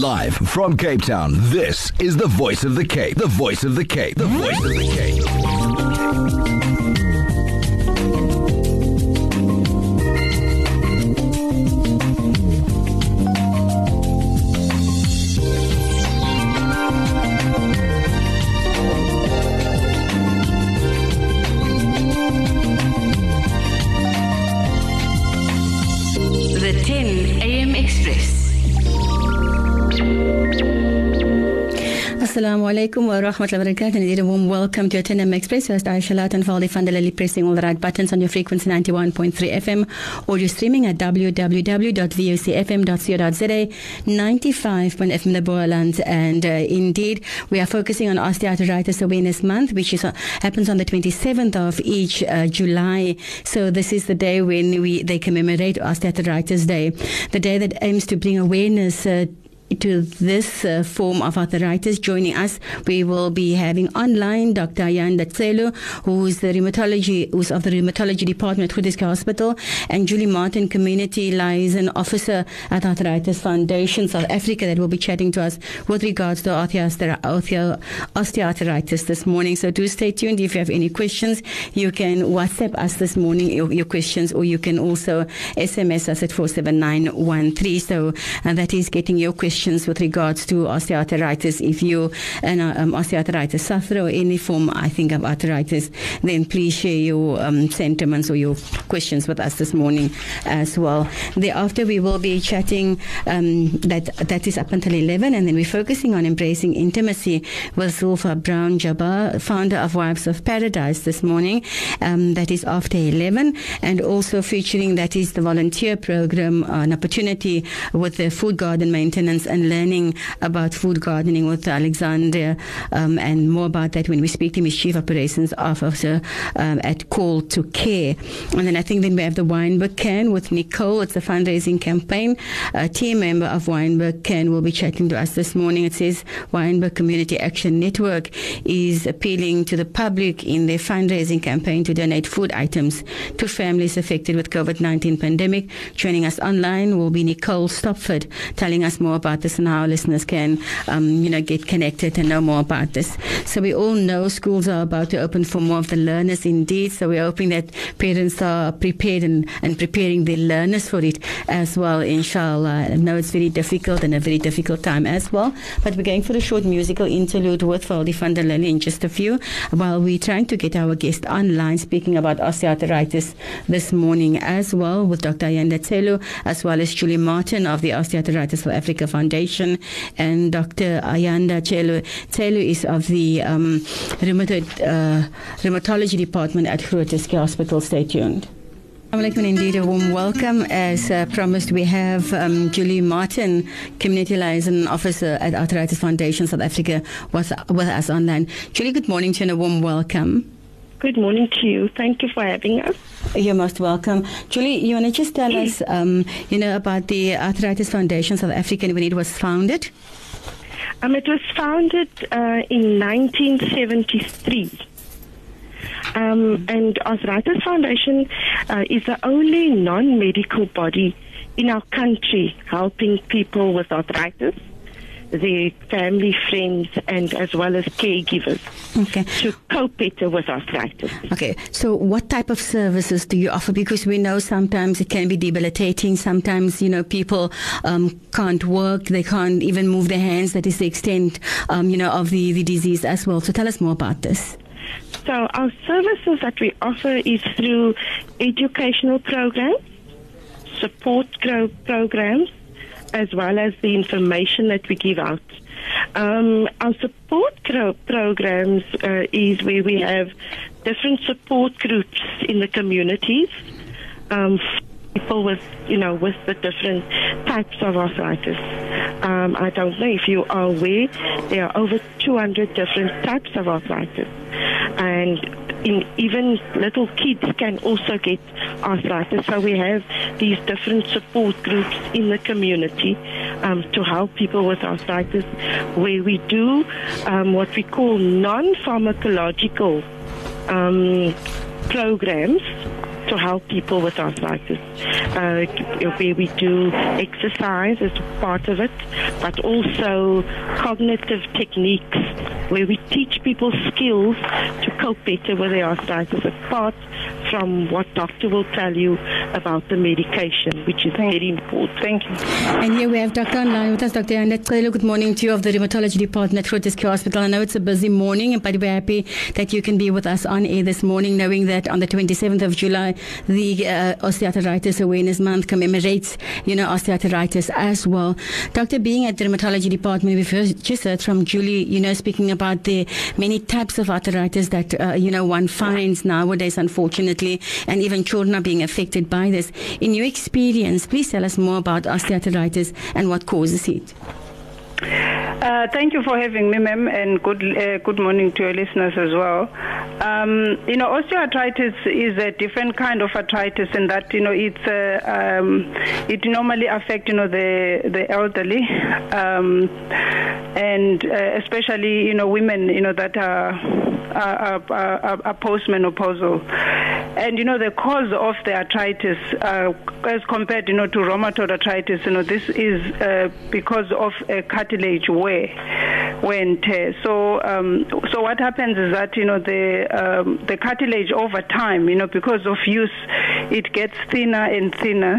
Live from Cape Town, this is the voice of the Cape. The voice of the Cape. The voice of the Cape. The 10 AM Express. Assalamu alaikum wa rahmatullahi wa barakatuh. And a warm welcome to 10M Express. First, Aisha Latan Faldi Fandalali pressing all the right buttons on your frequency 91.3 FM or you're streaming at www.vocfm.co.za 95.fm the Boerland. And uh, indeed, we are focusing on Osteoarthritis Awareness Month, which is, uh, happens on the 27th of each uh, July. So this is the day when we they commemorate Osteoarthritis Day, the day that aims to bring awareness uh, to this uh, form of arthritis. Joining us, we will be having online Dr. Ayanda Tselo, who is the rheumatology, who's of the rheumatology department at Groote Schuur Hospital, and Julie Martin, community liaison officer at Arthritis Foundation South Africa, that will be chatting to us with regards to osteoarthritis this morning. So do stay tuned. If you have any questions, you can WhatsApp us this morning your, your questions, or you can also SMS us at 47913. So and that is getting your questions with regards to osteoarthritis. If you an um, osteoarthritis sufferer or any form, I think, of arthritis, then please share your um, sentiments or your questions with us this morning as well. Thereafter, we will be chatting um, that that is up until 11, and then we're focusing on embracing intimacy with Zulfa Brown Jabbar, founder of Wives of Paradise, this morning. Um, that is after 11, and also featuring that is the volunteer program, uh, an opportunity with the food garden maintenance and learning about food gardening with Alexander, um, and more about that when we speak to him, chief operations officer um, at Call to Care. And then I think then we have the Wynberg Can with Nicole. It's a fundraising campaign. A team member of Wynberg Can will be chatting to us this morning. It says Wynberg Community Action Network is appealing to the public in their fundraising campaign to donate food items to families affected with COVID-19 pandemic. Joining us online will be Nicole Stopford, telling us more about this and how our listeners can, um, you know, get connected and know more about this. So we all know schools are about to open for more of the learners indeed. So we're hoping that parents are prepared and, and preparing their learners for it as well, inshallah. I know it's very difficult and a very difficult time as well. But we're going for a short musical interlude with Valdi van der Lille in just a few while we're trying to get our guest online speaking about osteoarthritis this morning as well with Dr. Ayanda Tselo as well as Julie Martin of the Osteoarthritis for Africa Foundation and Dr. Ayanda Tselo, Tselo is of the um, rheumatoid, uh, rheumatology department at Groote Schuur Hospital. Stay tuned. Alaikum indeed a warm welcome. As uh, promised, we have um, Julie Martin, Community Liaison Officer at Arthritis Foundation South Africa, with, with us online. Julie, good morning to you and a warm welcome. Good morning to you. Thank you for having us. You're most welcome. Julie, you want to just tell us, um, you know, about the Arthritis Foundation South Africa and when it was founded? Um, it was founded uh, in 1973. Um, and Arthritis Foundation uh, is the only non-medical body in our country helping people with arthritis, their family, friends, and as well as caregivers Okay. to cope better with arthritis. Okay, so what type of services do you offer? Because we know sometimes it can be debilitating. Sometimes, you know, people um, can't work, they can't even move their hands. That is the extent, um, you know, of the, the disease as well. So tell us more about this. So our services that we offer is through educational programs, support gro- programs, as well as the information that we give out. Um, our support programs uh, is where we have different support groups in the communities. Um, people with, you know, with the different types of arthritis. Um, I don't know if you are aware, there are over 200 different types of arthritis. And in, even little kids can also get arthritis. So we have these different support groups in the community um, to help people with arthritis, where we do um, what we call non-pharmacological um, programs to help people with arthritis. Uh, where we do exercise as part of it, but also cognitive techniques where we teach people skills to cope better with their arthritis apart from what doctor will tell you about the medication, which is very important. Thank you. And here we have Dr. online with us, Dr. Annette Celo. Good morning to you of the Rheumatology Department at Groote Schuur Hospital. I know it's a busy morning, but we're happy that you can be with us on air this morning, knowing that on the 27th of July, the uh, Osteoarthritis Awareness Month commemorates, you know, osteoarthritis as well. Doctor, being at the Rheumatology Department, we've just heard from Julie, you know, speaking about the many types of arthritis that, uh, you know, one finds nowadays, unfortunately, and even children are being affected by this. In your experience, please tell us more about osteoarthritis and what causes it. Uh, thank you for having me, ma'am, and good uh, good morning to your listeners as well. Um, you know, osteoarthritis is a different kind of arthritis in that you know it's uh, um, it normally affects you know the the elderly um, and uh, especially you know women you know that are are postmenopausal. And you know the cause of the arthritis, uh, as compared you know to rheumatoid arthritis, you know this is uh, because of a cartilage wear, wear and tear. So um, so what happens is that you know the um, the cartilage over time, you know, because of use, it gets thinner and thinner,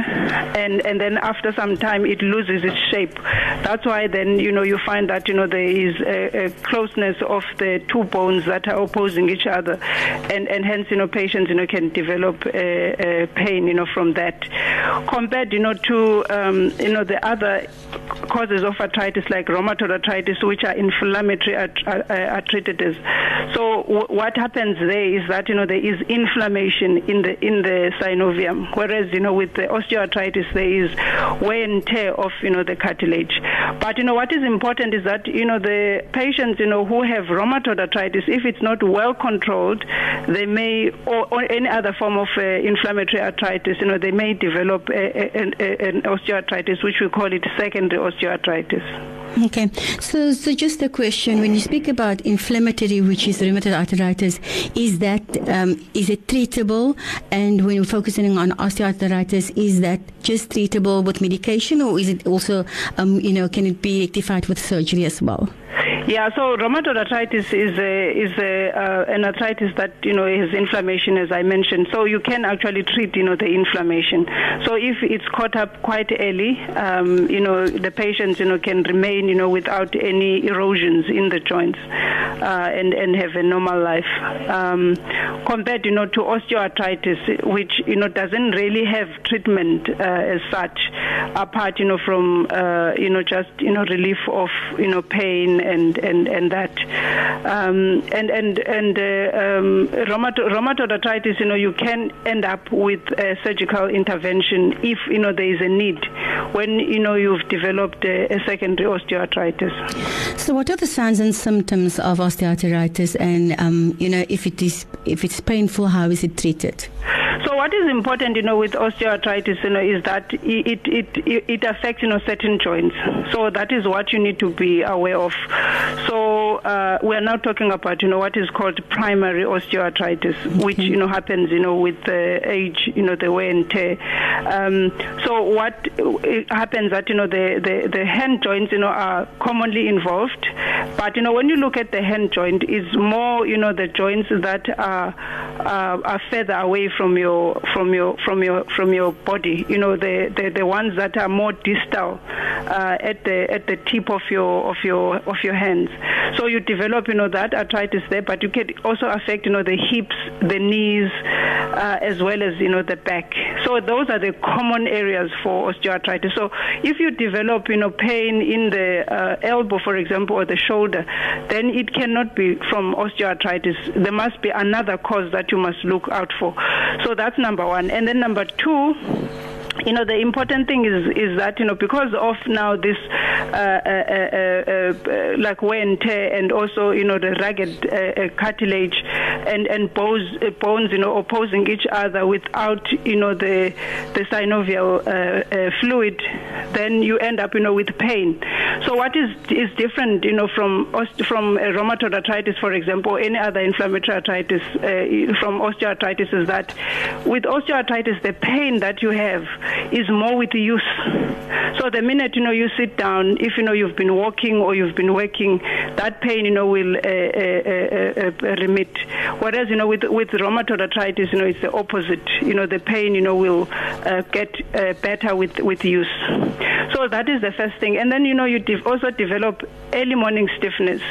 and and then after some time it loses its shape. That's why then you know you find that you know there is a, a closeness of the two bones that opposing each other, and and hence you know patients you know can develop uh, uh, pain you know from that. Compared you know to um, you know the other causes of arthritis like rheumatoid arthritis, which are inflammatory arthritis. So w- what happens there is that you know there is inflammation in the in the synovium, whereas you know with the osteoarthritis there is wear and tear of you know the cartilage. But you know what is important is that you know the patients you know who have rheumatoid arthritis, if not well controlled, they may or, or any other form of uh, inflammatory arthritis, you know they may develop a, a, a, an osteoarthritis, which we call it secondary osteoarthritis. Okay, so so just a question: when you speak about inflammatory, which is rheumatoid arthritis, is that um, is it treatable? And when you're focusing on osteoarthritis, is that just treatable with medication, or is it also, um, you know, can it be rectified with surgery as well? Yeah, so rheumatoid arthritis is a, is a, uh, an arthritis that you know has inflammation, as I mentioned. So you can actually treat you know the inflammation. So if it's caught up quite early, um, you know the patients you know can remain you know without any erosions in the joints uh, and and have a normal life. Um, compared you know to osteoarthritis, which you know doesn't really have treatment uh, as such, apart you know from uh, you know just you know relief of you know pain and and and that um, and and and uh, um, rheumatoid, arthritis you know you can end up with a surgical intervention if you know there is a need when you know you've developed a, a secondary osteoarthritis So, what are the signs and symptoms of osteoarthritis, and um, you know, if it is if it's painful, how is it treated? What is important, you know, with osteoarthritis, you know, is that it it it, it affects, you know, certain joints. So that is what you need to be aware of. So uh, we are now talking about, you know, what is called primary osteoarthritis, which you know happens, you know, with the age, you know, the wear and tear. Um, so what happens that you know the, the the hand joints, you know, are commonly involved, but you know when you look at the hand joint, it's more, you know, the joints that are uh, are further away from your from your from your from your body. You know, the the, the ones that are more distal uh, at the at the tip of your of your of your hands. So you develop, you know, that arthritis there, but you can also affect, you know, the hips, the knees, uh, as well as you know the back. So those are the common areas for osteoarthritis. So if you develop, you know, pain in the uh, elbow, for example, or the shoulder, then it cannot be from osteoarthritis. There must be another cause that you must look out for. So that's number one. And then number two you know the important thing is is that you know because of now this uh, uh, uh, uh, like wear and tear and also you know the ragged uh, uh, cartilage and and bones uh, bones you know opposing each other without you know the the synovial uh, uh, fluid then you end up, you know, with pain. So what is is different, you know, from from rheumatoid arthritis, for example, or any other inflammatory arthritis uh, from osteoarthritis is that with osteoarthritis, the pain that you have is more with use. So the minute you know you sit down, if you know you've been walking or you've been working, that pain you know will uh, remit. Whereas you know with with rheumatoid arthritis, you know it's the opposite. You know the pain you know will uh, get uh, better with with use. So that is the first thing, and then you know you de- also develop early morning stiffness.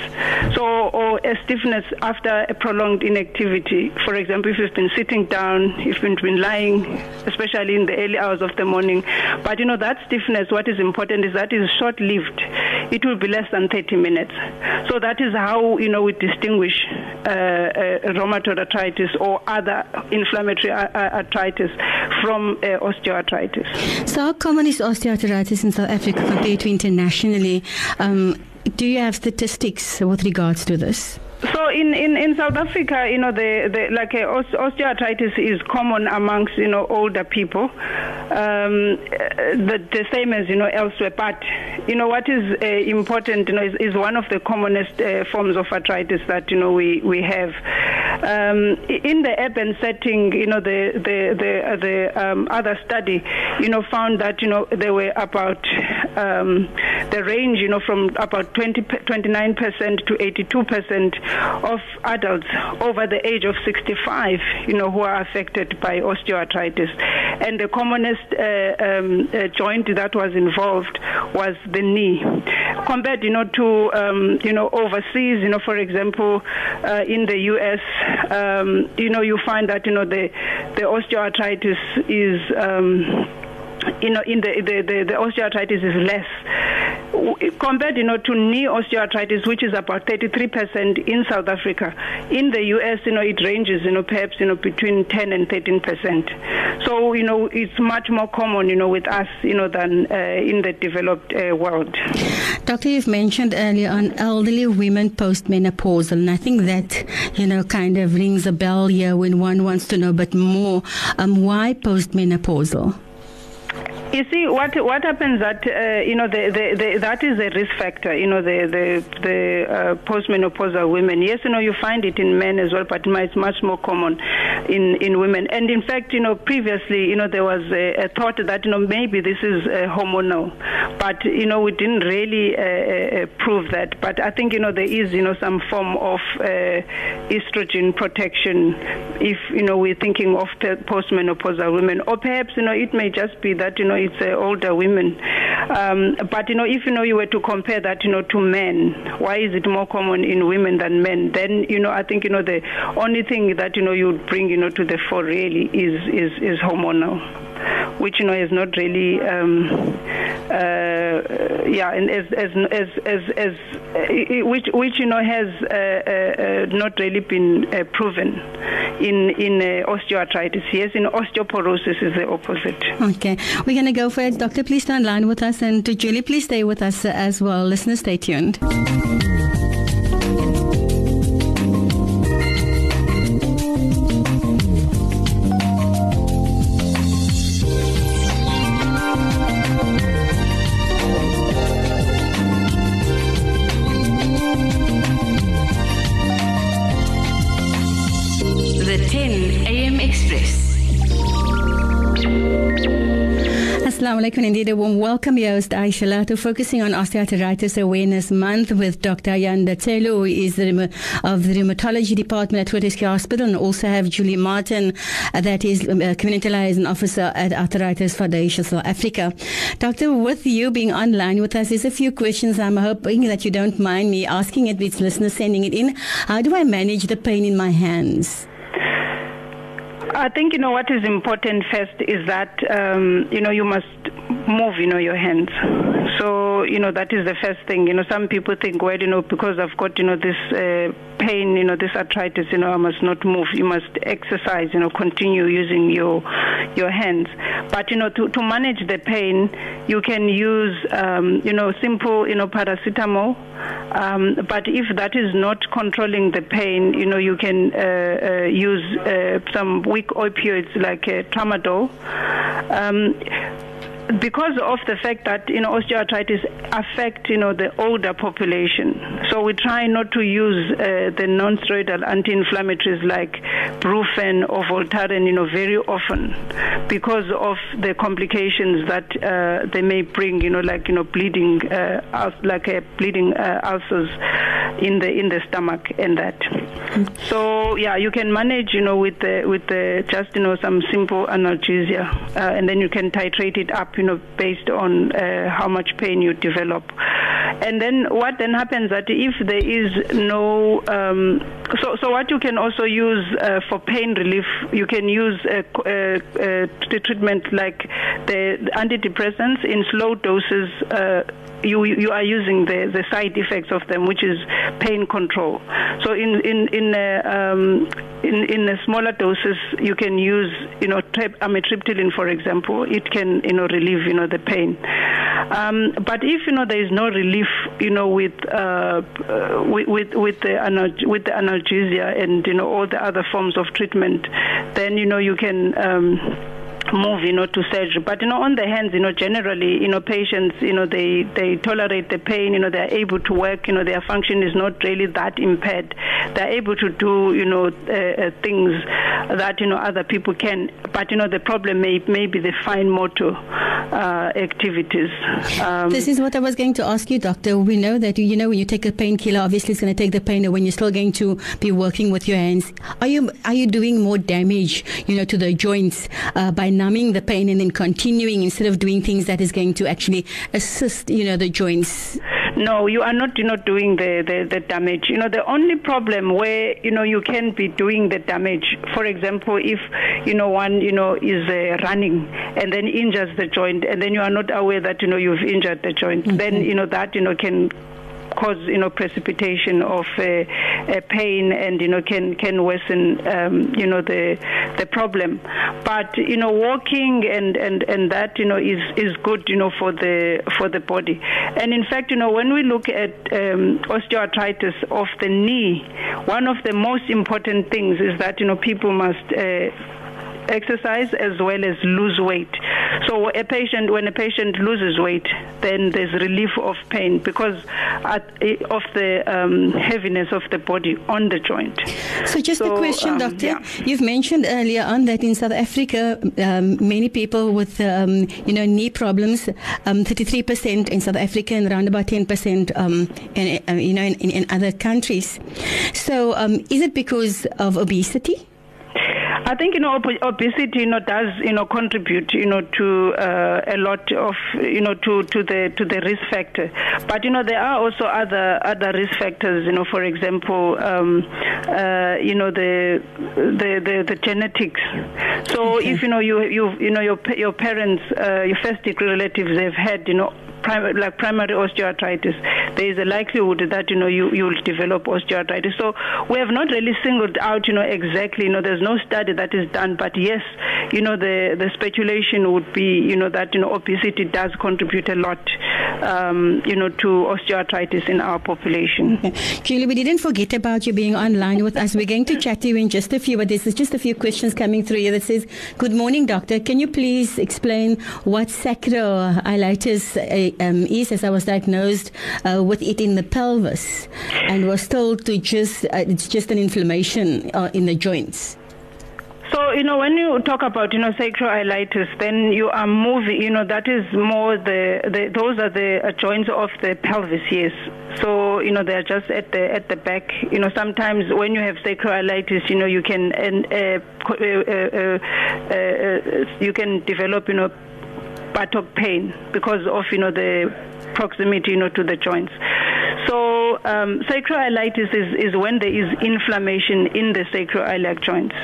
So or a stiffness after a prolonged inactivity. For example, if you've been sitting down, if you've been lying, especially in the early hours of the morning. But you know that stiffness. What is important is that is short-lived. It will be less than 30 minutes. So that is how you know we distinguish uh, uh, rheumatoid arthritis or other inflammatory ar- ar- arthritis from uh, osteoarthritis. So, how common is osteoarthritis in South Africa compared to internationally? Um, do you have statistics with regards to this? So in, in, in South Africa, you know, the, the like uh, osteoarthritis is common amongst you know older people, um, the, the same as you know elsewhere. But you know what is uh, important, you know, is, is one of the commonest uh, forms of arthritis that you know we we have. Um, in the urban setting, you know, the the the, uh, the um, other study, you know, found that you know there were about um, the range, you know, from about 20, 29 percent to 82 percent of adults over the age of 65, you know, who are affected by osteoarthritis. And the commonest uh, um, uh, joint that was involved was the knee. Compared, you know, to, um, you know, overseas, you know, for example, uh, in the U.S., um, you know, you find that, you know, the, the osteoarthritis is, um, you know, in the, the, the, the osteoarthritis is less compared, you know, to knee osteoarthritis, which is about 33% in South Africa. In the U.S., you know, it ranges, you know, perhaps, you know, between 10 and 13%. So, you know, it's much more common, you know, with us, you know, than uh, in the developed uh, world. Doctor, you've mentioned earlier on elderly women postmenopausal, and I think that, you know, kind of rings a bell here when one wants to know a bit more. Um, why postmenopausal? You see, what what happens that uh, you know the, the, the, that is a risk factor. You know the the, the uh, postmenopausal women. Yes, you know you find it in men as well, but it's much more common in in women. And in fact, you know previously, you know there was a, a thought that you know maybe this is uh, hormonal, but you know we didn't really uh, uh, prove that. But I think you know there is you know some form of uh, estrogen protection if you know we're thinking of postmenopausal women, or perhaps you know it may just be that you know it's uh, older women. Um, but you know, if you know you were to compare that, you know, to men, why is it more common in women than men? Then you know, I think you know the only thing that you know you would bring you know to the fore really is is is hormonal which you know is not really um, uh, yeah and as as as as, as uh, which which you know has uh, uh, not really been uh, proven in in uh, osteoarthritis yes in osteoporosis is the opposite Okay, we're going to go for it. Doctor, please stay online with us, and Julie, please stay with us as well. Listeners, stay tuned. Alaikum, indeed a warm welcome. Your host Aisha Lato, focusing on Osteoarthritis Awareness Month with Dr. Yanda Telu, who is the, of the Rheumatology Department at Fortescue Hospital, and also have Julie Martin, uh, that is uh, Community Liaison Officer at Arthritis Foundation South Africa. Doctor, with you being online with us, there's a few questions I'm hoping that you don't mind me asking it, with listeners sending it in. How do I manage the pain in my hands? I think you know what is important first is that um, you know you must move you know your hands. So you know that is the first thing. You know some people think well you know because I've got you know this uh, pain you know this arthritis you know I must not move. You must exercise you know continue using your your hands. But you know to, to manage the pain you can use um, you know simple you know paracetamol. Um, but if that is not controlling the pain, you know, you can uh, uh, use uh, some weak opioids like uh, tramadol. Um, because of the fact that you know osteoarthritis affect you know the older population, so we try not to use uh, the non-steroidal anti-inflammatories like Brufen or Voltaren, you know, very often because of the complications that uh, they may bring, you know, like you know bleeding, uh, like a bleeding uh, ulcers in the in the stomach and that. So yeah, you can manage, you know, with the with the just you know some simple analgesia, uh, and then you can titrate it up, you know, based on uh, how much pain you develop. And then what then happens that if there is no, um, so so what you can also use uh, for pain relief, you can use a, a, a treatment like the antidepressants in slow doses. Uh, you you are using the, the side effects of them, which is pain control. So in in in uh, um, in, in uh, smaller doses, you can use you know trip, amitriptyline, for example. It can you know relieve you know the pain. Um, but if you know there is no relief, you know with uh, with, with with the with the analgesia and you know all the other forms of treatment, then you know you can. Um, move you know to surgery but you know on the hands you know generally you know patients you know they they tolerate the pain you know they're able to work you know their function is not really that impaired they're able to do you know uh, uh, things that you know other people can but you know the problem may may be the fine motor uh, activities um, this is what I was going to ask you doctor we know that you know when you take a painkiller obviously it's going to take the pain when you're still going to be working with your hands are you are you doing more damage you know to the joints uh, by numbing the pain and then continuing instead of doing things that is going to actually assist, you know, the joints? No, you are not, you know, doing the, the, the damage. You know, the only problem where, you know, you can be doing the damage, for example, if, you know, one, you know, is uh, running and then injures the joint and then you are not aware that, you know, you've injured the joint, mm-hmm. then, you know, that, you know, can cause you know precipitation of uh, uh, pain and you know can can worsen um, you know the the problem. But you know walking and and and that you know is is good you know for the for the body. And in fact you know when we look at um, osteoarthritis of the knee one of the most important things is that you know people must uh, exercise as well as lose weight. So a patient, when a patient loses weight, then there's relief of pain because of the um, heaviness of the body on the joint. So just so, a question, um, doctor. Yeah. You've mentioned earlier on that in South Africa, um, many people with um, you know knee problems, 33% um, in South Africa and around about 10% um, in, uh, you know in, in, other countries. So is it because of obesity? I think you know ob- obesity you know does you know contribute you know to uh, a lot of you know to to the to the risk factor, but you know there are also other other risk factors. You know, for example, um, uh, you know the, the the the genetics. So okay. if you know you you you know your your parents uh, your first degree relatives they've had you know prim- like primary osteoarthritis, there is a likelihood that you know you you will develop osteoarthritis. So we have not really singled out you know exactly you know there's no study that is done, but yes, you know the the speculation would be you know that you know obesity does contribute a lot um, you know to osteoarthritis in our population. Okay. Julie, we didn't forget about you being online with us. We're going to chat to you in just a few, but there's just a few questions coming through here that says, "Good morning, doctor. Can you please explain what sacroiliitis uh, um, is as I was diagnosed uh, with it in the pelvis and was told to just, uh, it's just an inflammation uh, in the joints. So, you know, when you talk about, you know, sacroiliitis, then you are moving, you know, that is more the, the those are the uh, joints of the pelvis, yes. So, you know, they're just at the at the back. You know, sometimes when you have sacroiliitis, you know, you can and uh, uh, uh, uh, you can develop, you know, buttock pain because of you know the proximity you know to the joints. So um, sacroiliitis is, is when there is inflammation in the sacroiliac joints,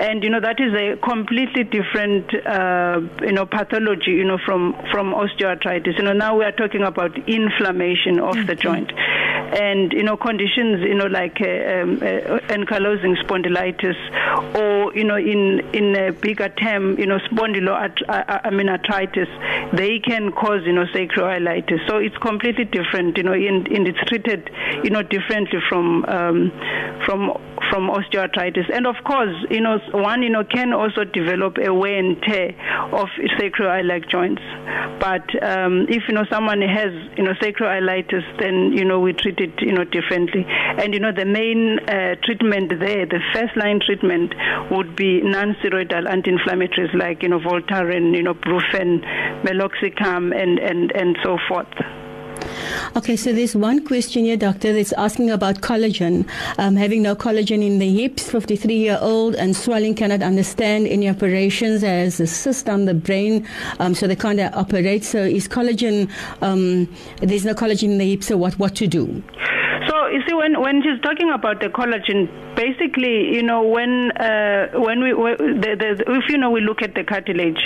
and you know that is a completely different uh, you know pathology you know from from osteoarthritis. You know now we are talking about inflammation of the joint, and you know conditions you know like uh, um, uh, ankylosing spondylitis, or you know in in a bigger term you know spondyloarthritis, I mean they can cause you know sacroiliitis. So it's completely different you know in in its treated, you know, differently from um, from from osteoarthritis. And of course, you know, one you know can also develop a wear and tear of sacroiliac joints. But um, if you know someone has you know sacroiliitis, then you know we treat it you know differently. And you know the main uh, treatment there, the first line treatment would be non-steroidal anti-inflammatories like you know Voltaren, you know Brufen, Meloxicam, and and and so forth. Okay, so there's one question here, doctor, that's asking about collagen. Um, having no collagen in the hips, 53 year old, and swelling cannot understand any operations, has a cyst on the brain, um, so they can't operate. So is collagen, um, there's no collagen in the hips, so what, what to do? You see, when when she's talking about the collagen, basically, you know, when uh, when we when the, the, if you know we look at the cartilage,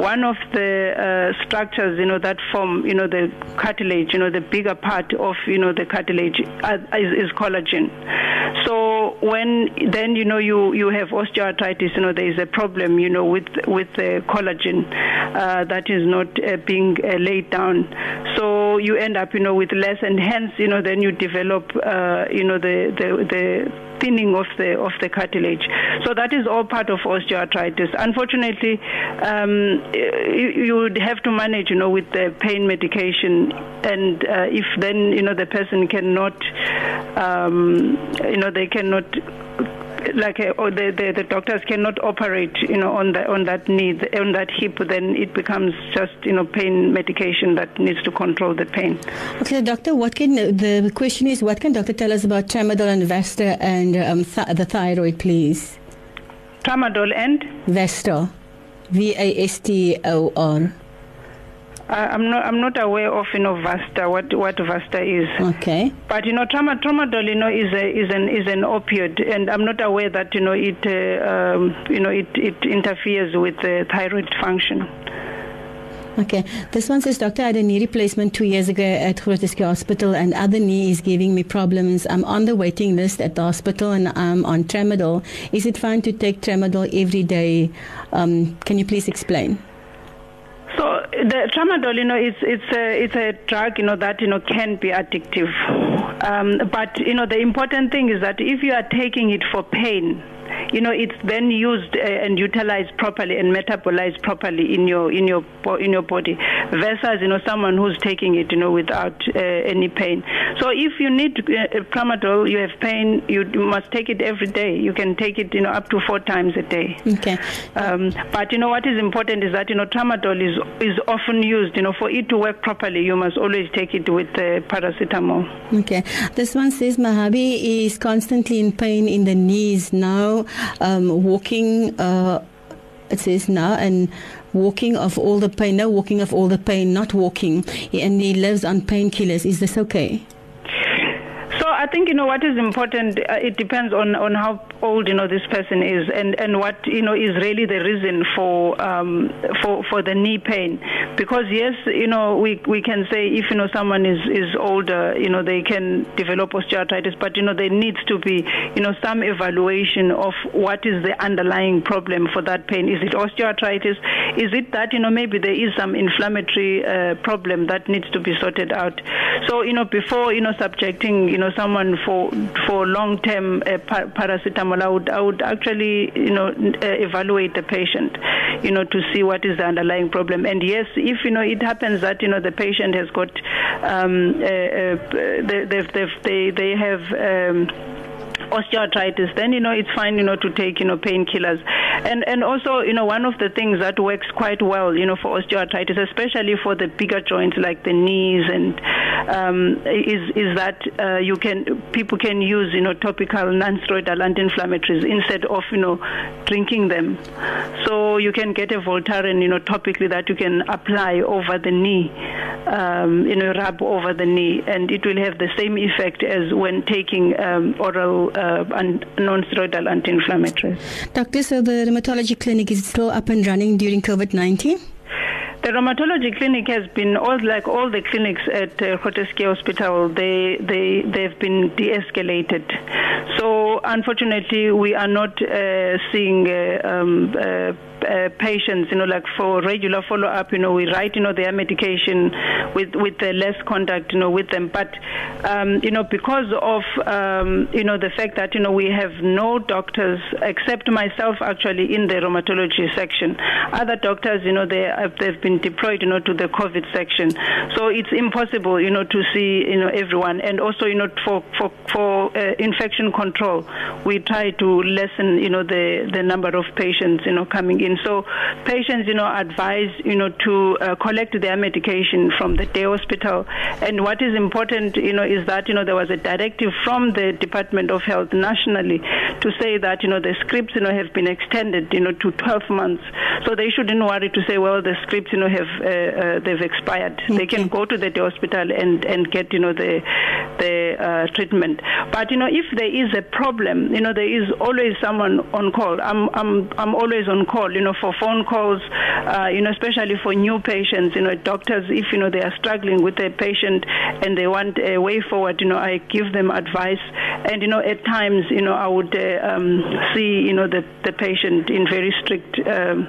one of the uh, structures, you know, that form, you know, the cartilage, you know, the bigger part of you know the cartilage uh, is, is collagen. When then you know you you have osteoarthritis, you know, there is a problem, you know, with with the collagen uh, that is not uh, being uh, laid down. So you end up, you know, with less, and hence, you know, then you develop, uh, you know, the the the thinning of the of the cartilage. So that is all part of osteoarthritis. Unfortunately, um, you, would have to manage, you know, with the pain medication, and uh, if then you know the person cannot, um, you know, they cannot like uh, the, the the doctors cannot operate you know on the on that knee on that hip then it becomes just you know pain medication that needs to control the pain Okay, doctor, what can the question is what can doctor tell us about tramadol and Vesta and um, th- the thyroid, please? tramadol and Vestor, V A S T O R. I'm not I'm not aware of you know Vasta what what Vasta is Okay. But you know, trauma, tramadol, you know, is a, is an is an opioid, and I'm not aware that you know it uh, um, you know it, it interferes with the thyroid function. Okay. This one says, Doctor, I had a knee replacement two years ago at Groote Schuur Hospital and other knee is giving me problems. I'm on the waiting list at the hospital and I'm on tramadol. Is it fine to take tramadol every day? Um, can you please explain? The tramadol, you know, it's it's a it's a drug, you know, that you know can be addictive. Um, but you know, the important thing is that if you are taking it for pain, you know, it's then used uh, and utilized properly and metabolized properly in your in your in your body, versus you know someone who's taking it, you know, without uh, any pain. So if you need uh, tramadol, you have pain, you must take it every day. You can take it, you know, up to four times a day. Okay. Um, but you know what is important is that you know tramadol is is often used. You know for it to work properly, you must always take it with uh, paracetamol. Okay. This one says Mahabi is constantly in pain in the knees now, um, walking, uh, it says now, and walking of all the pain, no walking of all the pain, not walking, and he lives on painkillers. Is this okay? So I think you know what is important. Uh, it depends on on how old you know this person is, and and what you know is really the reason for um, for for the knee pain. Because yes, you know we we can say if you know someone is is older, you know they can develop osteoarthritis, but you know there needs to be you know some evaluation of what is the underlying problem for that pain. Is it osteoarthritis? Is it that you know maybe there is some inflammatory uh, problem that needs to be sorted out? So you know before you know subjecting you know someone for for long term uh, par- paracetamol, I would I would actually you know uh, evaluate the patient, you know to see what is the underlying problem. And yes, if you know it happens that you know the patient has got um, uh, uh, they they've, they they have. Um, osteoarthritis then you know it's fine you know to take you know painkillers. And and also you know one of the things that works quite well you know for osteoarthritis especially for the bigger joints like the knees and um, is is that uh, you can people can use you know topical non-steroidal anti-inflammatories instead of you know drinking them. So you can get a Voltaren you know topically that you can apply over the knee um, you know rub over the knee. And it will have the same effect as when taking um, oral uh, and non-steroidal anti-inflammatories Doctor, so the rheumatology clinic is still up and running during COVID 19? The rheumatology clinic has been all like all the clinics at uh, Hospital. They they they've been de-escalated. So unfortunately, we are not uh, seeing uh, um, uh, uh, patients, you know, like for regular follow up, you know, we write, you know, their medication with with the less contact, you know, with them. But um, you know, because of um, you know the fact that you know we have no doctors except myself actually in the rheumatology section. Other doctors, you know, they have, they've been deployed, you know, to the COVID section. So it's impossible, you know, to see, you know, everyone. And also, you know, for for for uh, infection control, we try to lessen, you know, the the number of patients, you know, coming in. So patients, you know, advise, you know, to uh, collect their medication from the day hospital. And what is important, you know, is that you know there was a directive from the Department of Health nationally to say that you know the scripts, you know, have been extended, you know, to 12 months. So they shouldn't worry to say, well, the scripts, you know, have uh, uh, they've expired. Okay. They can go to the day hospital and and get, you know, the the uh, treatment. But you know, if there is a problem, you know, there is always someone on call. I'm I'm I'm always on call, you know, for phone calls, uh, you know, especially for new patients. You know, doctors, if you know they are struggling with a patient and they want a way forward, you know, I give them advice. And you know, at times, you know, I would uh, um, see, you know, the the patient in very strict um,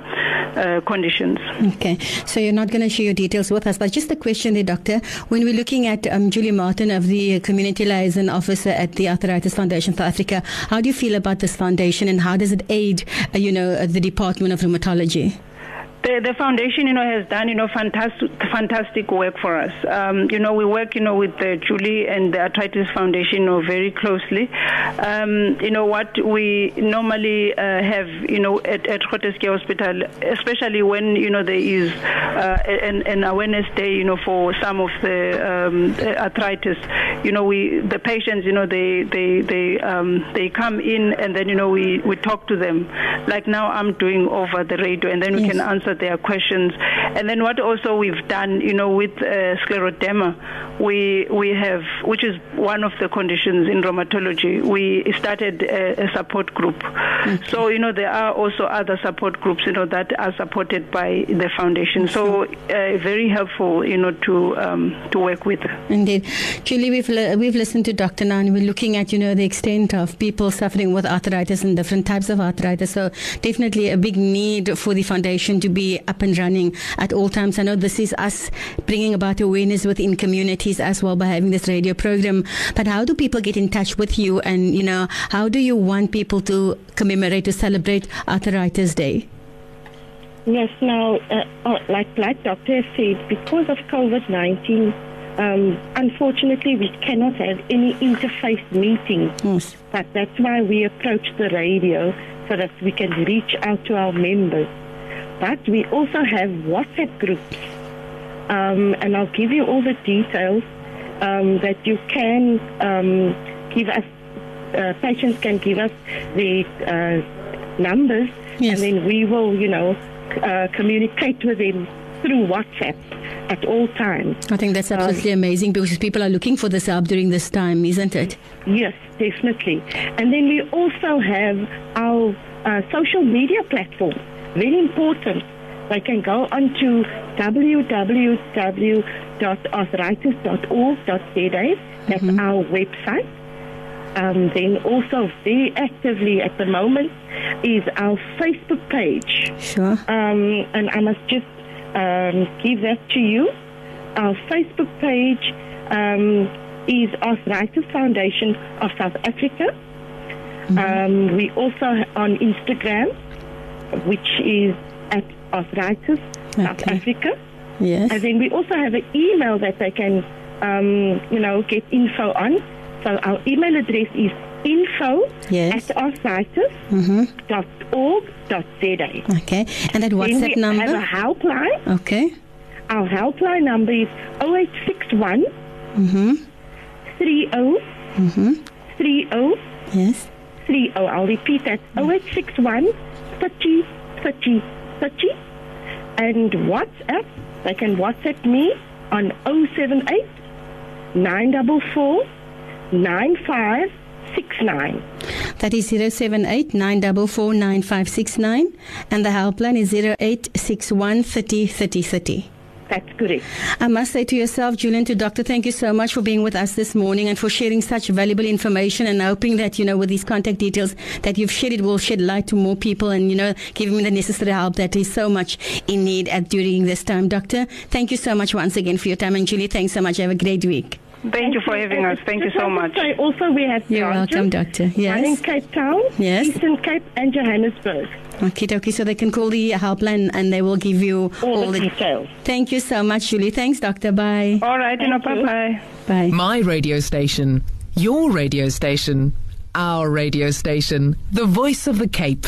uh, conditions. Okay, so you're not going to share your details with us, but just a question there, doctor. When we're looking at um, Julie Martin of the Community Liaison Officer at the Arthritis Foundation South Africa, how do you feel about this foundation and how does it aid, uh, you know, the Department of Rheumatology? The, the foundation, you know, has done, you know, fantastic, fantastic work for us. Um, you know, we work, you know, with the Julie and the Arthritis Foundation, you know, very closely. Um, you know, what we normally uh, have, you know, at, at Groote Hospital, especially when, you know, there is uh, an, an awareness day, you know, for some of the um, arthritis, you know, we, the patients, you know, they, they, they, um, they come in and then, you know, we, we talk to them. Like now I'm doing over the radio and then we yes. can answer answer their questions. And then what also we've done, you know, with uh, scleroderma, we we have, which is one of the conditions in rheumatology, we started a, a support group. Okay. So you know there are also other support groups, you know, that are supported by the foundation. So uh, very helpful, you know, to um, to work with. Indeed, Julie, we've we've listened to Dr. Nan. We're looking at you know the extent of people suffering with arthritis and different types of arthritis. So definitely a big need for the foundation to be be up and running at all times. I know this is us bringing about awareness within communities as well by having this radio program. But how do people get in touch with you? And, you know, how do you want people to commemorate, to celebrate Arthritis Day? Yes, now, uh, oh, like, like Dr. said, because of COVID 19, um, unfortunately, we cannot have any interface meetings. Yes. But that's why we approach the radio so that we can reach out to our members. But we also have WhatsApp groups, um, and I'll give you all the details um, that you can um, give us. Uh, patients can give us the uh, numbers, yes. and then we will, you know, uh, communicate with them through WhatsApp at all times. I think that's absolutely um, amazing because people are looking for this help during this time, isn't it? Yes, definitely. And then we also have our uh, social media platform very important. They can go onto www.arthritis.org.za. That's mm-hmm. our website. Um, then also very actively at the moment is our Facebook page. Sure. Um, and I must just um, give that to you. Our Facebook page um, is Arthritis Foundation of South Africa. Mm-hmm. Um, we also on Instagram which is at Arthritis okay. South Africa. Yes. And then we also have an email that they can, um, you know, get info on. So our email address is info yes. at arthritis.org.za. Mm-hmm. Okay. And that WhatsApp number? have a helpline. Okay. Our helpline number is 0861 mm-hmm. 30 mm-hmm. 30 yes. 30. I'll repeat that. 0861 30 30 30. And WhatsApp, they can WhatsApp me on 078 944 9569. That is 078 944 9569. And the helpline is 0861 30 30 30. That's correct. I must say to yourself, Julian, to Doctor, thank you so much for being with us this morning and for sharing such valuable information and hoping that, you know, with these contact details that you've shared, it will shed light to more people and, you know, give them the necessary help that is so much in need at during this time. Doctor, thank you so much once again for your time. And Julie, thanks so much. Have a great week. Thank you for having us. Thank you so much. also, we have You're welcome, Doctor. One in Cape Town, Yes. Eastern Cape, and Johannesburg. Okay, dokie. So they can call the helpline and they will give you All, the details. Thank you so much, Julie. Thanks, Doctor. Bye. All right, you know, bye bye. Bye. My radio station. Your radio station. Our radio station. The voice of the Cape.